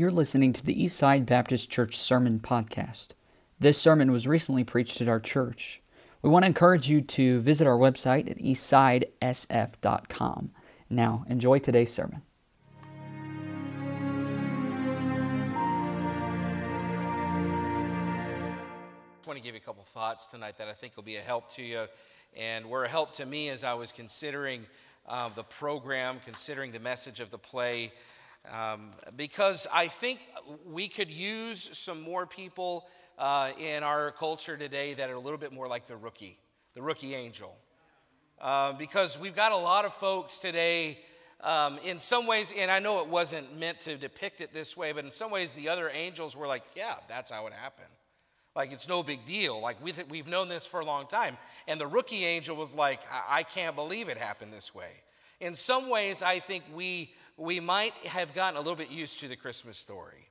You're listening to the Eastside Baptist Church Sermon Podcast. This sermon was recently preached at our church. We want to encourage you to visit our website at eastsidesf.com. Now, enjoy today's sermon. I want to give you a couple thoughts tonight that I think will be a help to you and were a help to me as I was considering uh, the program, considering the message of the play, um, because I think we could use some more people uh, in our culture today that are a little bit more like the rookie, the rookie angel. Uh, because we've got a lot of folks today, um, in some ways, and I know it wasn't meant to depict it this way, but in some ways, the other angels were like, yeah, that's how it happened. Like it's no big deal. Like we th- we've known this for a long time. And the rookie angel was like, I-, I can't believe it happened this way. In some ways, I think we, we might have gotten a little bit used to the Christmas story.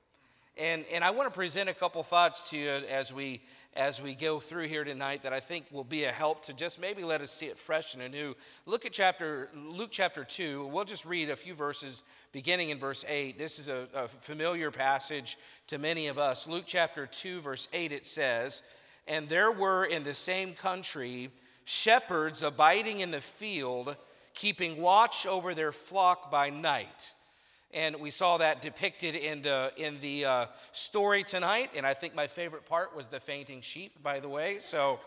And, and I want to present a couple thoughts to you as we, as we go through here tonight that I think will be a help to just maybe let us see it fresh and anew. Look at chapter, Luke chapter 2. We'll just read a few verses beginning in verse 8. This is a, a familiar passage to many of us. Luke chapter 2, verse 8, it says, And there were in the same country shepherds abiding in the field, keeping watch over their flock by night. And we saw that depicted in the, in the uh, story tonight. And I think my favorite part was the fainting sheep, by the way. So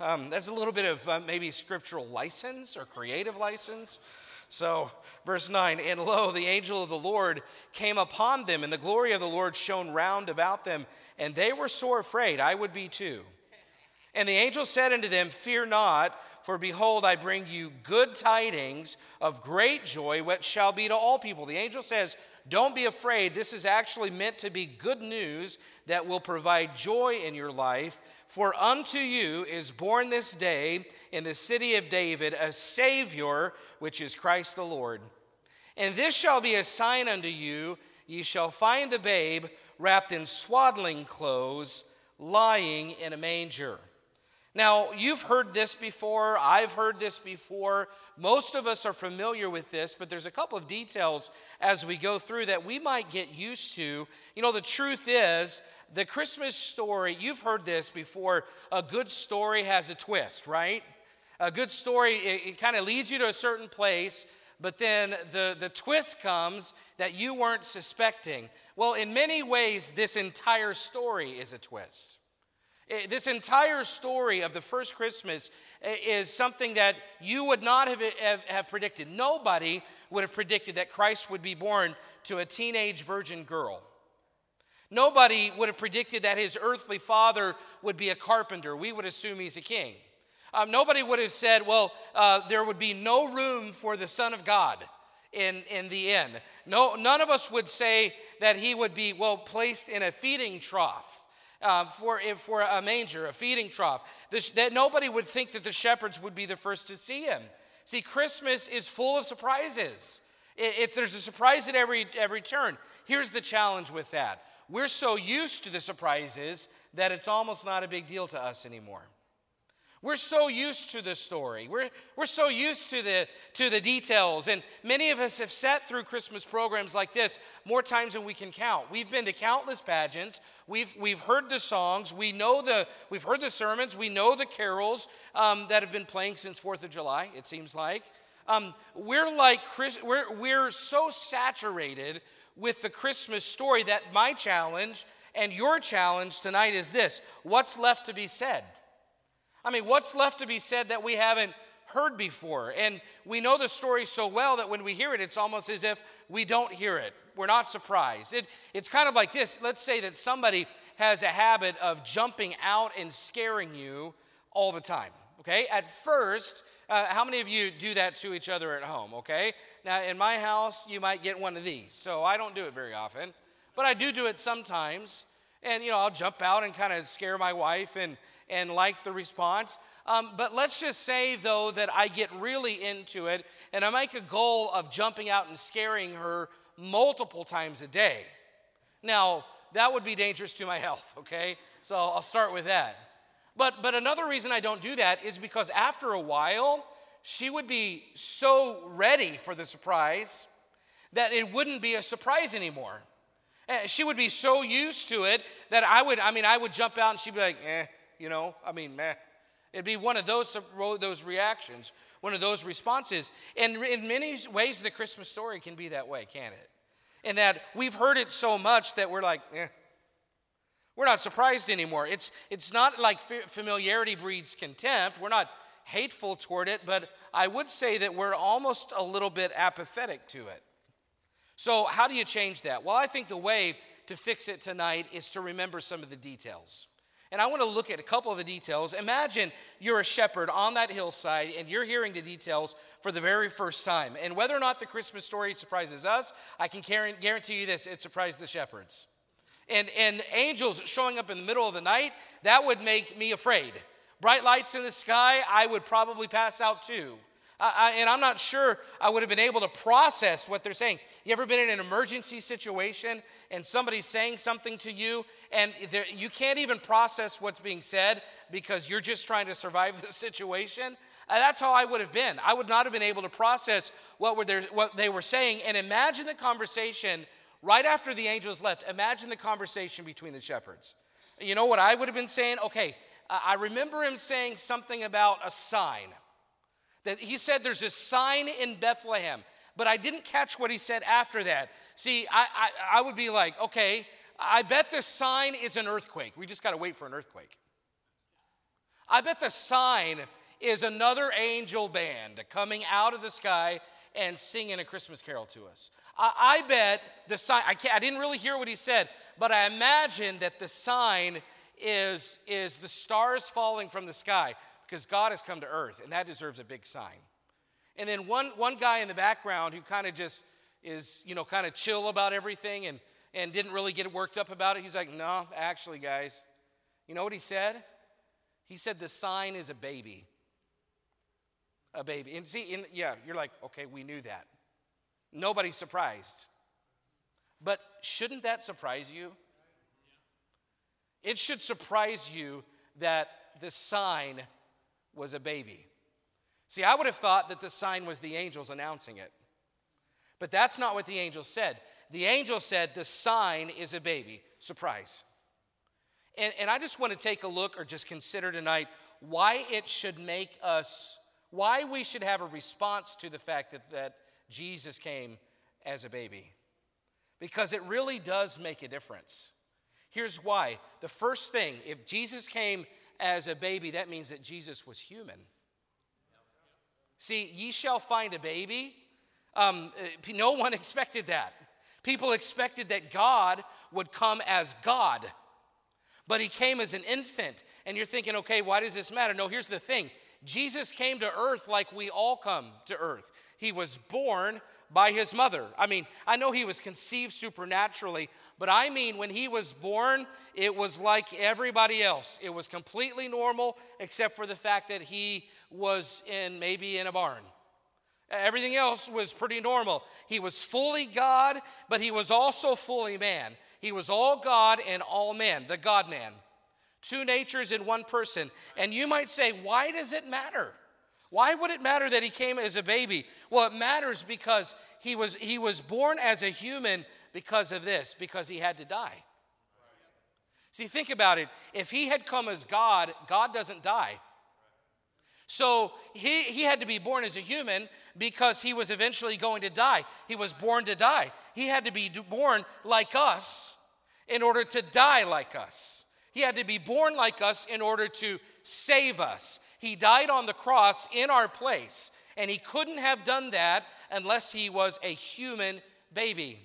um, that's a little bit of uh, maybe scriptural license or creative license. So, verse 9, and lo, the angel of the Lord came upon them, and the glory of the Lord shone round about them, and they were sore afraid. I would be too. And the angel said unto them, Fear not, for behold, I bring you good tidings of great joy, which shall be to all people. The angel says, Don't be afraid. This is actually meant to be good news that will provide joy in your life. For unto you is born this day in the city of David a Savior, which is Christ the Lord. And this shall be a sign unto you ye shall find the babe wrapped in swaddling clothes, lying in a manger. Now, you've heard this before. I've heard this before. Most of us are familiar with this, but there's a couple of details as we go through that we might get used to. You know, the truth is, the Christmas story, you've heard this before, a good story has a twist, right? A good story, it, it kind of leads you to a certain place, but then the, the twist comes that you weren't suspecting. Well, in many ways, this entire story is a twist. It, this entire story of the first Christmas is something that you would not have, have, have predicted. Nobody would have predicted that Christ would be born to a teenage virgin girl. Nobody would have predicted that his earthly father would be a carpenter. We would assume he's a king. Um, nobody would have said, well, uh, there would be no room for the Son of God in, in the inn. No, none of us would say that he would be, well, placed in a feeding trough. Uh, for, for a manger, a feeding trough, this, that nobody would think that the shepherds would be the first to see him. See, Christmas is full of surprises. If there's a surprise at every, every turn, here's the challenge with that we're so used to the surprises that it's almost not a big deal to us anymore. We're so used to the story. We're, we're so used to the, to the details. And many of us have sat through Christmas programs like this more times than we can count. We've been to countless pageants. We've, we've heard the songs. We know the, we've heard the sermons. We know the carols um, that have been playing since 4th of July, it seems like. Um, we're like, Chris, we're, we're so saturated with the Christmas story that my challenge and your challenge tonight is this what's left to be said? I mean, what's left to be said that we haven't heard before? And we know the story so well that when we hear it, it's almost as if we don't hear it. We're not surprised. It, it's kind of like this let's say that somebody has a habit of jumping out and scaring you all the time. Okay? At first, uh, how many of you do that to each other at home? Okay? Now, in my house, you might get one of these. So I don't do it very often, but I do do it sometimes. And, you know, I'll jump out and kind of scare my wife and, and like the response. Um, but let's just say, though, that I get really into it and I make a goal of jumping out and scaring her multiple times a day. Now, that would be dangerous to my health, okay? So I'll start with that. But, but another reason I don't do that is because after a while, she would be so ready for the surprise that it wouldn't be a surprise anymore. Eh, she would be so used to it that I would, I mean, I would jump out and she'd be like, eh, you know, I mean, meh. It'd be one of those, those reactions, one of those responses. And in many ways, the Christmas story can be that way, can't it? In that we've heard it so much that we're like, eh. We're not surprised anymore. It's, it's not like familiarity breeds contempt. We're not hateful toward it, but I would say that we're almost a little bit apathetic to it. So, how do you change that? Well, I think the way to fix it tonight is to remember some of the details. And I want to look at a couple of the details. Imagine you're a shepherd on that hillside and you're hearing the details for the very first time. And whether or not the Christmas story surprises us, I can guarantee you this it surprised the shepherds. And, and angels showing up in the middle of the night, that would make me afraid. Bright lights in the sky, I would probably pass out too. I, and I'm not sure I would have been able to process what they're saying. You ever been in an emergency situation and somebody's saying something to you and you can't even process what's being said because you're just trying to survive the situation? Uh, that's how I would have been. I would not have been able to process what, were there, what they were saying. And imagine the conversation right after the angels left. Imagine the conversation between the shepherds. You know what I would have been saying? Okay, I remember him saying something about a sign that he said there's a sign in Bethlehem, but I didn't catch what he said after that. See, I, I, I would be like, okay, I bet the sign is an earthquake. We just got to wait for an earthquake. I bet the sign is another angel band coming out of the sky and singing a Christmas carol to us. I, I bet the sign, I, I didn't really hear what he said, but I imagine that the sign is, is the stars falling from the sky because God has come to earth, and that deserves a big sign. And then one, one guy in the background who kind of just is, you know, kind of chill about everything and, and didn't really get worked up about it. He's like, no, actually, guys, you know what he said? He said the sign is a baby. A baby. And see, in, yeah, you're like, okay, we knew that. Nobody's surprised. But shouldn't that surprise you? It should surprise you that the sign was a baby. See, I would have thought that the sign was the angels announcing it. But that's not what the angel said. The angel said the sign is a baby. Surprise. And, and I just want to take a look or just consider tonight why it should make us, why we should have a response to the fact that, that Jesus came as a baby. Because it really does make a difference. Here's why. The first thing, if Jesus came as a baby, that means that Jesus was human. See, ye shall find a baby. Um, uh, no one expected that. People expected that God would come as God, but he came as an infant. And you're thinking, okay, why does this matter? No, here's the thing Jesus came to earth like we all come to earth. He was born by his mother. I mean, I know he was conceived supernaturally, but I mean, when he was born, it was like everybody else. It was completely normal, except for the fact that he was in maybe in a barn. Everything else was pretty normal. He was fully God, but he was also fully man. He was all God and all man, the God man. Two natures in one person. And you might say, why does it matter? Why would it matter that he came as a baby? Well, it matters because he was, he was born as a human because of this, because he had to die. See, think about it. If he had come as God, God doesn't die. So he, he had to be born as a human because he was eventually going to die. He was born to die. He had to be born like us in order to die like us. He had to be born like us in order to save us. He died on the cross in our place, and he couldn't have done that unless he was a human baby.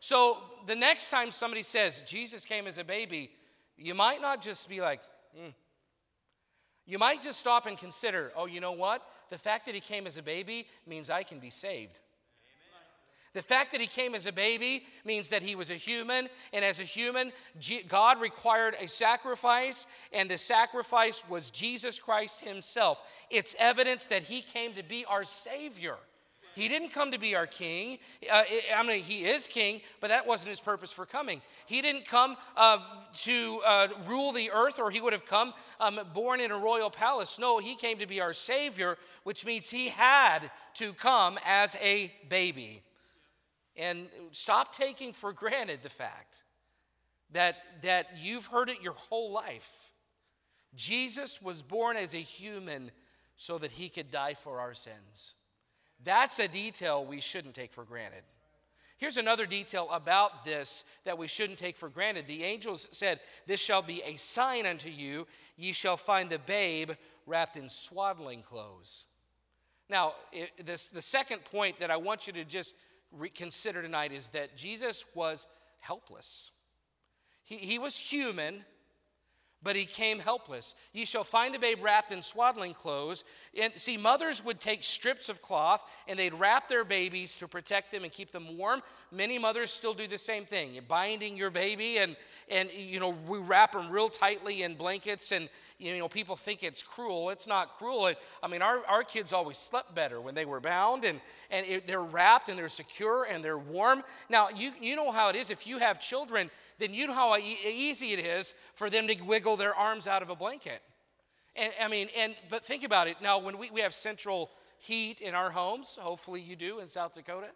So the next time somebody says Jesus came as a baby, you might not just be like, hmm. You might just stop and consider, oh, you know what? The fact that he came as a baby means I can be saved. The fact that he came as a baby means that he was a human, and as a human, God required a sacrifice, and the sacrifice was Jesus Christ himself. It's evidence that he came to be our Savior. He didn't come to be our king. Uh, I mean, he is king, but that wasn't his purpose for coming. He didn't come uh, to uh, rule the earth, or he would have come um, born in a royal palace. No, he came to be our savior, which means he had to come as a baby. And stop taking for granted the fact that, that you've heard it your whole life. Jesus was born as a human so that he could die for our sins. That's a detail we shouldn't take for granted. Here's another detail about this that we shouldn't take for granted. The angels said, This shall be a sign unto you. Ye shall find the babe wrapped in swaddling clothes. Now, it, this, the second point that I want you to just consider tonight is that Jesus was helpless. He, he was human, but he came helpless. Ye shall find the babe wrapped in swaddling clothes. And see, mothers would take strips of cloth and they'd wrap their babies to protect them and keep them warm. Many mothers still do the same thing. You're binding your baby, and and you know we wrap them real tightly in blankets, and you know people think it's cruel. It's not cruel. It, I mean, our, our kids always slept better when they were bound, and and it, they're wrapped and they're secure and they're warm. Now you you know how it is if you have children then you know how easy it is for them to wiggle their arms out of a blanket. And I mean, and but think about it. Now, when we, we have central heat in our homes, hopefully you do in South Dakota.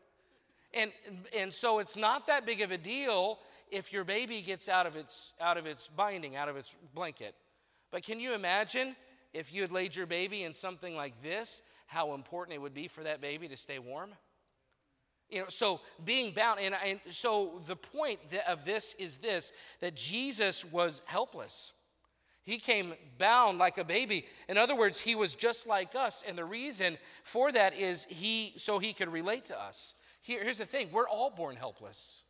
And and so it's not that big of a deal if your baby gets out of its out of its binding, out of its blanket. But can you imagine if you had laid your baby in something like this, how important it would be for that baby to stay warm? You know, so being bound, and, and so the point of this is this that Jesus was helpless. He came bound like a baby. In other words, he was just like us. And the reason for that is he so he could relate to us. Here, here's the thing we're all born helpless.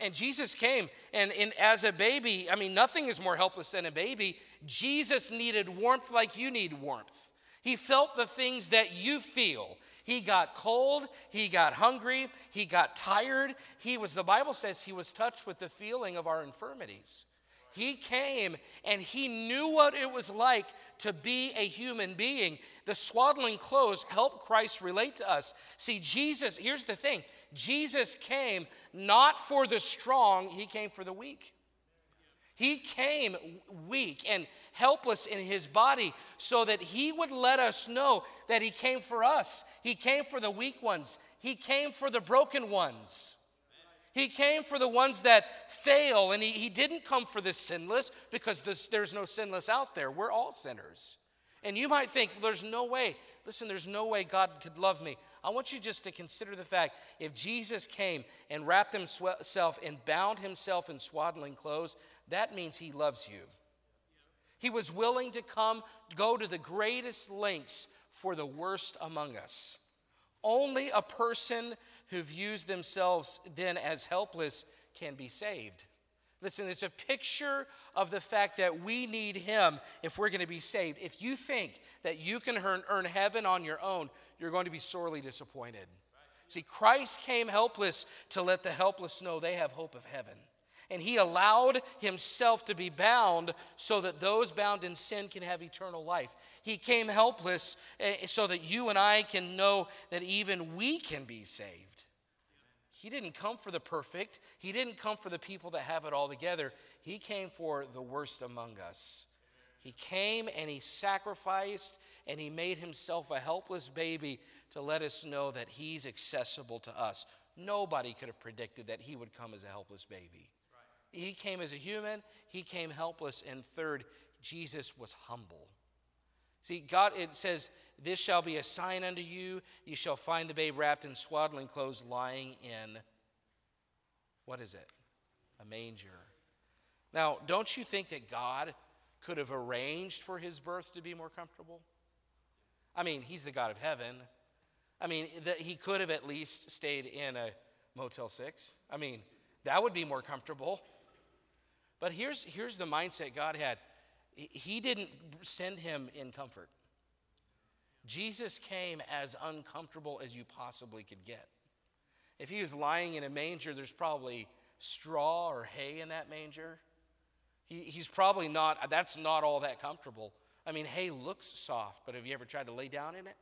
And Jesus came, and, and as a baby, I mean, nothing is more helpless than a baby. Jesus needed warmth like you need warmth. He felt the things that you feel. He got cold, he got hungry, he got tired. He was, the Bible says, he was touched with the feeling of our infirmities. He came and he knew what it was like to be a human being. The swaddling clothes help Christ relate to us. See, Jesus, here's the thing Jesus came not for the strong, he came for the weak. He came weak and helpless in his body so that he would let us know that he came for us. He came for the weak ones, he came for the broken ones. He came for the ones that fail, and he, he didn't come for the sinless because this, there's no sinless out there. We're all sinners. And you might think, there's no way. Listen, there's no way God could love me. I want you just to consider the fact if Jesus came and wrapped himself and bound himself in swaddling clothes, that means he loves you. He was willing to come, go to the greatest lengths for the worst among us. Only a person who views themselves then as helpless can be saved. Listen, it's a picture of the fact that we need Him if we're going to be saved. If you think that you can earn, earn heaven on your own, you're going to be sorely disappointed. See, Christ came helpless to let the helpless know they have hope of heaven. And he allowed himself to be bound so that those bound in sin can have eternal life. He came helpless eh, so that you and I can know that even we can be saved. He didn't come for the perfect, he didn't come for the people that have it all together. He came for the worst among us. He came and he sacrificed and he made himself a helpless baby to let us know that he's accessible to us. Nobody could have predicted that he would come as a helpless baby. He came as a human, he came helpless. And third, Jesus was humble. See, God, it says, This shall be a sign unto you. You shall find the babe wrapped in swaddling clothes, lying in, what is it? A manger. Now, don't you think that God could have arranged for his birth to be more comfortable? I mean, he's the God of heaven. I mean, that he could have at least stayed in a Motel 6. I mean, that would be more comfortable. But here's, here's the mindset God had He didn't send him in comfort. Jesus came as uncomfortable as you possibly could get. If he was lying in a manger, there's probably straw or hay in that manger. He, he's probably not, that's not all that comfortable. I mean, hay looks soft, but have you ever tried to lay down in it?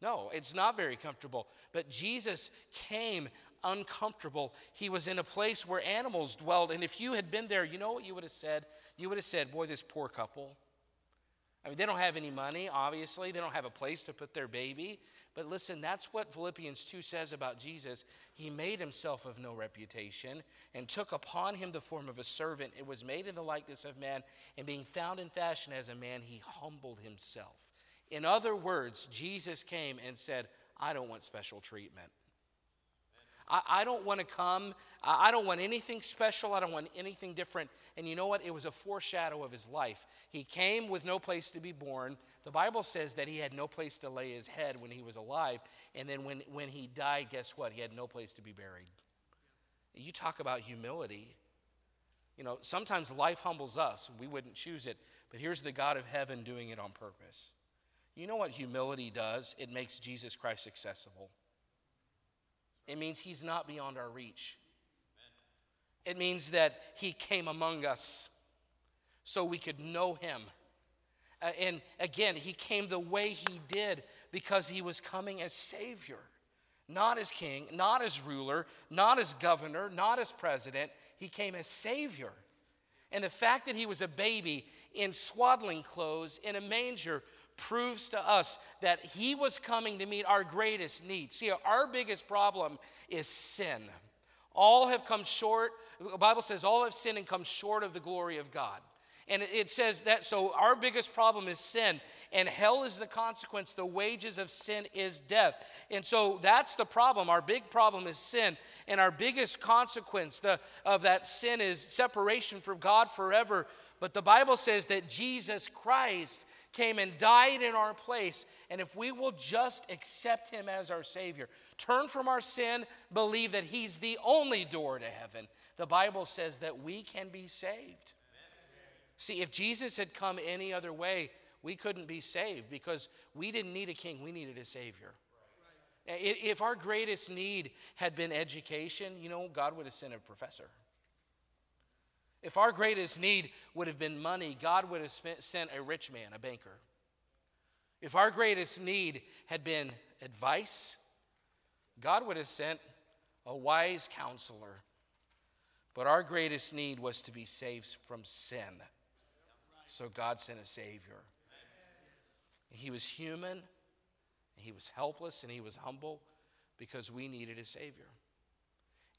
No, it's not very comfortable. But Jesus came uncomfortable. He was in a place where animals dwelled. And if you had been there, you know what you would have said? You would have said, Boy, this poor couple. I mean, they don't have any money, obviously. They don't have a place to put their baby. But listen, that's what Philippians 2 says about Jesus. He made himself of no reputation and took upon him the form of a servant. It was made in the likeness of man, and being found in fashion as a man, he humbled himself. In other words, Jesus came and said, I don't want special treatment. I, I don't want to come. I, I don't want anything special. I don't want anything different. And you know what? It was a foreshadow of his life. He came with no place to be born. The Bible says that he had no place to lay his head when he was alive. And then when, when he died, guess what? He had no place to be buried. You talk about humility. You know, sometimes life humbles us. We wouldn't choose it. But here's the God of heaven doing it on purpose. You know what humility does? It makes Jesus Christ accessible. It means he's not beyond our reach. It means that he came among us so we could know him. And again, he came the way he did because he was coming as Savior, not as king, not as ruler, not as governor, not as president. He came as Savior. And the fact that he was a baby in swaddling clothes in a manger proves to us that he was coming to meet our greatest need. See, our biggest problem is sin. All have come short. The Bible says all have sinned and come short of the glory of God. And it says that, so our biggest problem is sin, and hell is the consequence. The wages of sin is death. And so that's the problem. Our big problem is sin, and our biggest consequence the, of that sin is separation from God forever. But the Bible says that Jesus Christ came and died in our place. And if we will just accept him as our Savior, turn from our sin, believe that he's the only door to heaven, the Bible says that we can be saved. See, if Jesus had come any other way, we couldn't be saved because we didn't need a king, we needed a Savior. If our greatest need had been education, you know, God would have sent a professor. If our greatest need would have been money, God would have spent, sent a rich man, a banker. If our greatest need had been advice, God would have sent a wise counselor. But our greatest need was to be saved from sin. So God sent a Savior. He was human, he was helpless, and he was humble because we needed a Savior.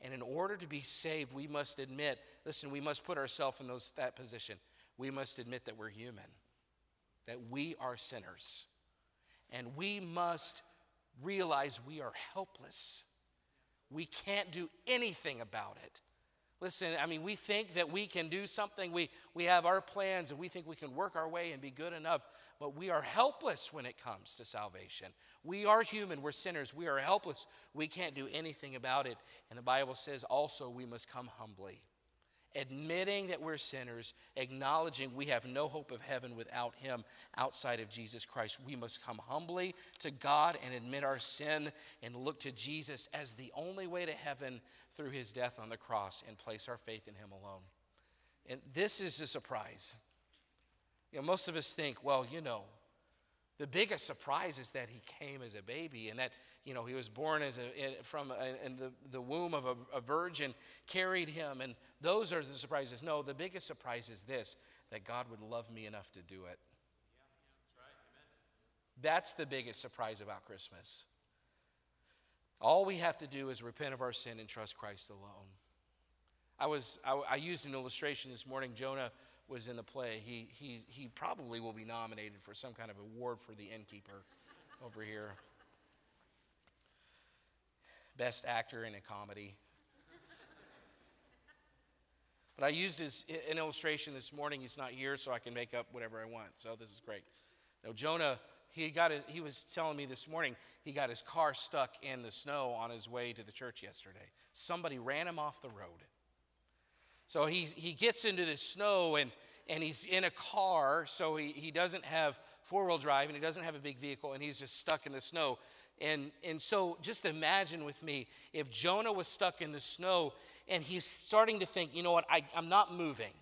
And in order to be saved, we must admit listen, we must put ourselves in those, that position. We must admit that we're human, that we are sinners. And we must realize we are helpless. We can't do anything about it. Listen, I mean, we think that we can do something. We, we have our plans and we think we can work our way and be good enough but we are helpless when it comes to salvation. We are human, we're sinners, we are helpless. We can't do anything about it. And the Bible says also we must come humbly, admitting that we're sinners, acknowledging we have no hope of heaven without Him outside of Jesus Christ. We must come humbly to God and admit our sin and look to Jesus as the only way to heaven through His death on the cross and place our faith in Him alone. And this is a surprise. You know, most of us think, well, you know, the biggest surprise is that he came as a baby and that, you know, he was born as a, from uh, a, in the, the womb of a, a virgin, carried him, and those are the surprises. No, the biggest surprise is this that God would love me enough to do it. That's the biggest surprise about Christmas. All we have to do is repent of our sin and trust Christ alone. I was I, I used an illustration this morning. Jonah was in the play, he, he, he probably will be nominated for some kind of award for the innkeeper over here. Best actor in a comedy. But I used his, an illustration this morning. He's not here, so I can make up whatever I want. So this is great. Now, Jonah, he, got a, he was telling me this morning he got his car stuck in the snow on his way to the church yesterday. Somebody ran him off the road. So he, he gets into the snow and, and he's in a car, so he, he doesn't have four wheel drive and he doesn't have a big vehicle and he's just stuck in the snow. And, and so just imagine with me if Jonah was stuck in the snow and he's starting to think, you know what, I, I'm not moving.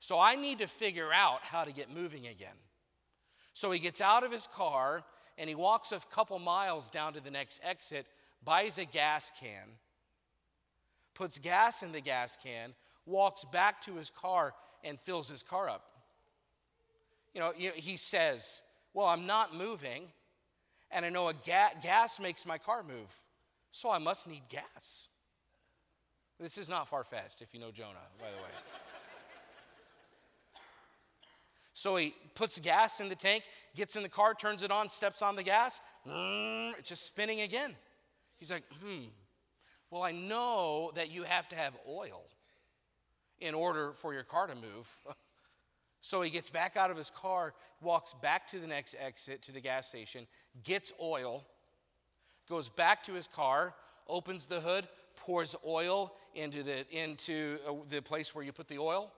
So I need to figure out how to get moving again. So he gets out of his car and he walks a couple miles down to the next exit, buys a gas can, puts gas in the gas can, walks back to his car and fills his car up. You know, he says, Well, I'm not moving, and I know a ga- gas makes my car move, so I must need gas. This is not far fetched if you know Jonah, by the way. So he puts gas in the tank, gets in the car, turns it on, steps on the gas. It's just spinning again. He's like, hmm, well, I know that you have to have oil in order for your car to move. So he gets back out of his car, walks back to the next exit to the gas station, gets oil, goes back to his car, opens the hood, pours oil into the, into uh, the place where you put the oil,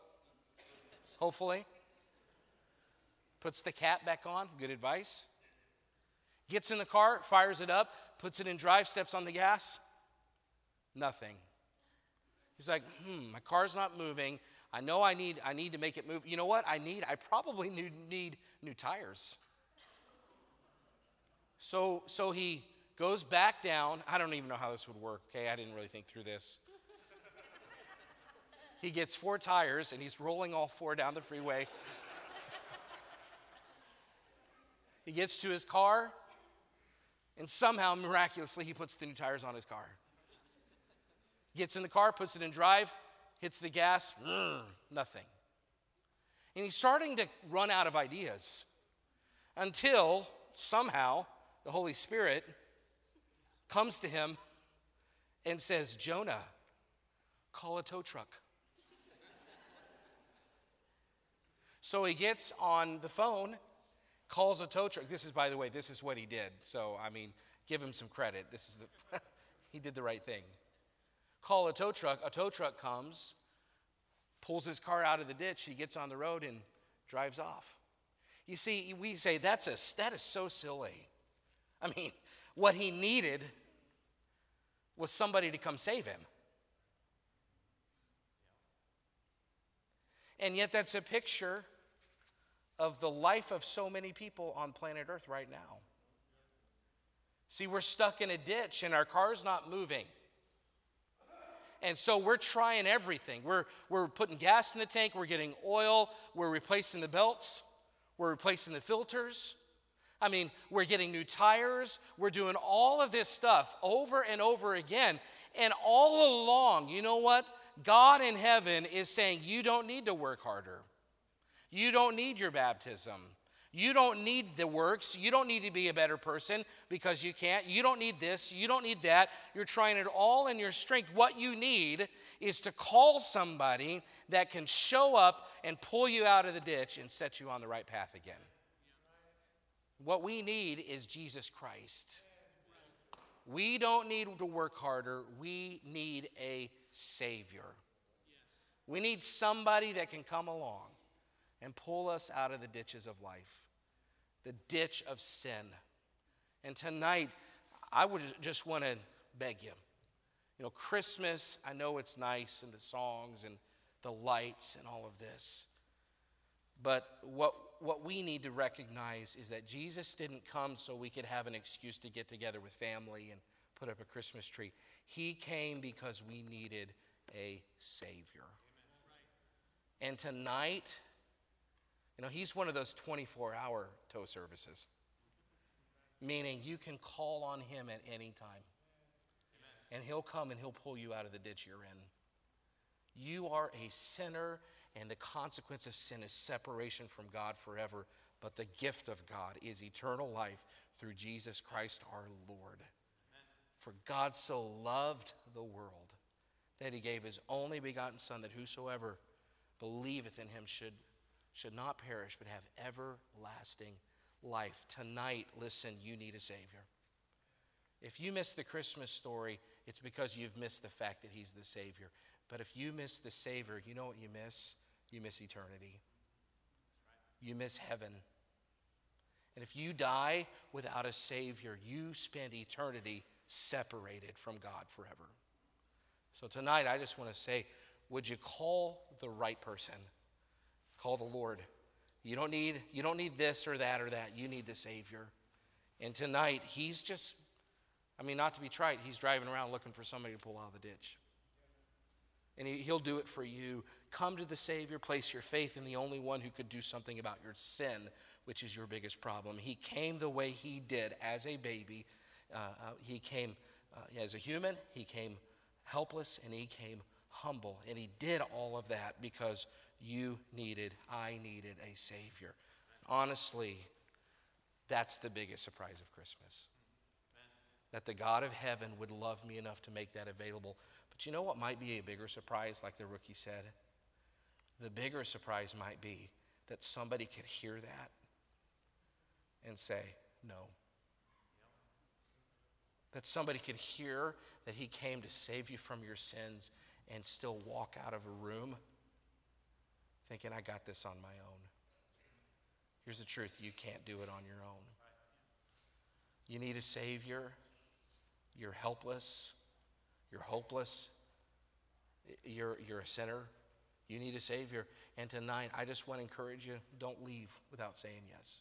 hopefully puts the cap back on, good advice. Gets in the car, fires it up, puts it in drive, steps on the gas. Nothing. He's like, hmm, my car's not moving. I know I need, I need to make it move. You know what? I need, I probably need, need new tires. So, so he goes back down. I don't even know how this would work, okay? I didn't really think through this. he gets four tires and he's rolling all four down the freeway. He gets to his car, and somehow, miraculously, he puts the new tires on his car. Gets in the car, puts it in drive, hits the gas, mm, nothing. And he's starting to run out of ideas until somehow the Holy Spirit comes to him and says, Jonah, call a tow truck. so he gets on the phone calls a tow truck. This is, by the way, this is what he did. So, I mean, give him some credit. This is the, he did the right thing. Call a tow truck. A tow truck comes, pulls his car out of the ditch. He gets on the road and drives off. You see, we say that's a, that is so silly. I mean, what he needed was somebody to come save him. And yet, that's a picture of the life of so many people on planet Earth right now. See, we're stuck in a ditch and our car's not moving. And so we're trying everything. We're, we're putting gas in the tank, we're getting oil, we're replacing the belts, we're replacing the filters. I mean, we're getting new tires, we're doing all of this stuff over and over again. And all along, you know what? God in heaven is saying, You don't need to work harder. You don't need your baptism. You don't need the works. You don't need to be a better person because you can't. You don't need this. You don't need that. You're trying it all in your strength. What you need is to call somebody that can show up and pull you out of the ditch and set you on the right path again. What we need is Jesus Christ. We don't need to work harder. We need a Savior. We need somebody that can come along and pull us out of the ditches of life, the ditch of sin. And tonight, I would just want to beg you. You know, Christmas, I know it's nice and the songs and the lights and all of this. But what, what we need to recognize is that Jesus didn't come so we could have an excuse to get together with family and put up a Christmas tree. He came because we needed a Savior. And tonight, you know, he's one of those 24 hour tow services, meaning you can call on him at any time. And he'll come and he'll pull you out of the ditch you're in. You are a sinner, and the consequence of sin is separation from God forever. But the gift of God is eternal life through Jesus Christ our Lord. For God so loved the world that he gave his only begotten Son, that whosoever believeth in him should should not perish but have everlasting life. Tonight, listen, you need a Savior. If you miss the Christmas story, it's because you've missed the fact that He's the Savior. But if you miss the Savior, you know what you miss? You miss eternity. You miss heaven. And if you die without a Savior, you spend eternity separated from God forever. So tonight, I just want to say, would you call the right person? Call the Lord. You don't need you don't need this or that or that. You need the Savior. And tonight, he's just I mean, not to be trite, he's driving around looking for somebody to pull out of the ditch. And he, He'll do it for you. Come to the Savior, place your faith in the only one who could do something about your sin, which is your biggest problem. He came the way He did as a baby. Uh, uh, he came uh, as a human, He came helpless, and He came humble. And He did all of that because you needed, I needed a Savior. Honestly, that's the biggest surprise of Christmas. That the God of heaven would love me enough to make that available. But you know what might be a bigger surprise, like the rookie said? The bigger surprise might be that somebody could hear that and say, no. That somebody could hear that he came to save you from your sins and still walk out of a room thinking, I got this on my own. Here's the truth you can't do it on your own. You need a Savior. You're helpless. You're hopeless. You're, you're a sinner. You need a Savior. And tonight, I just want to encourage you don't leave without saying yes.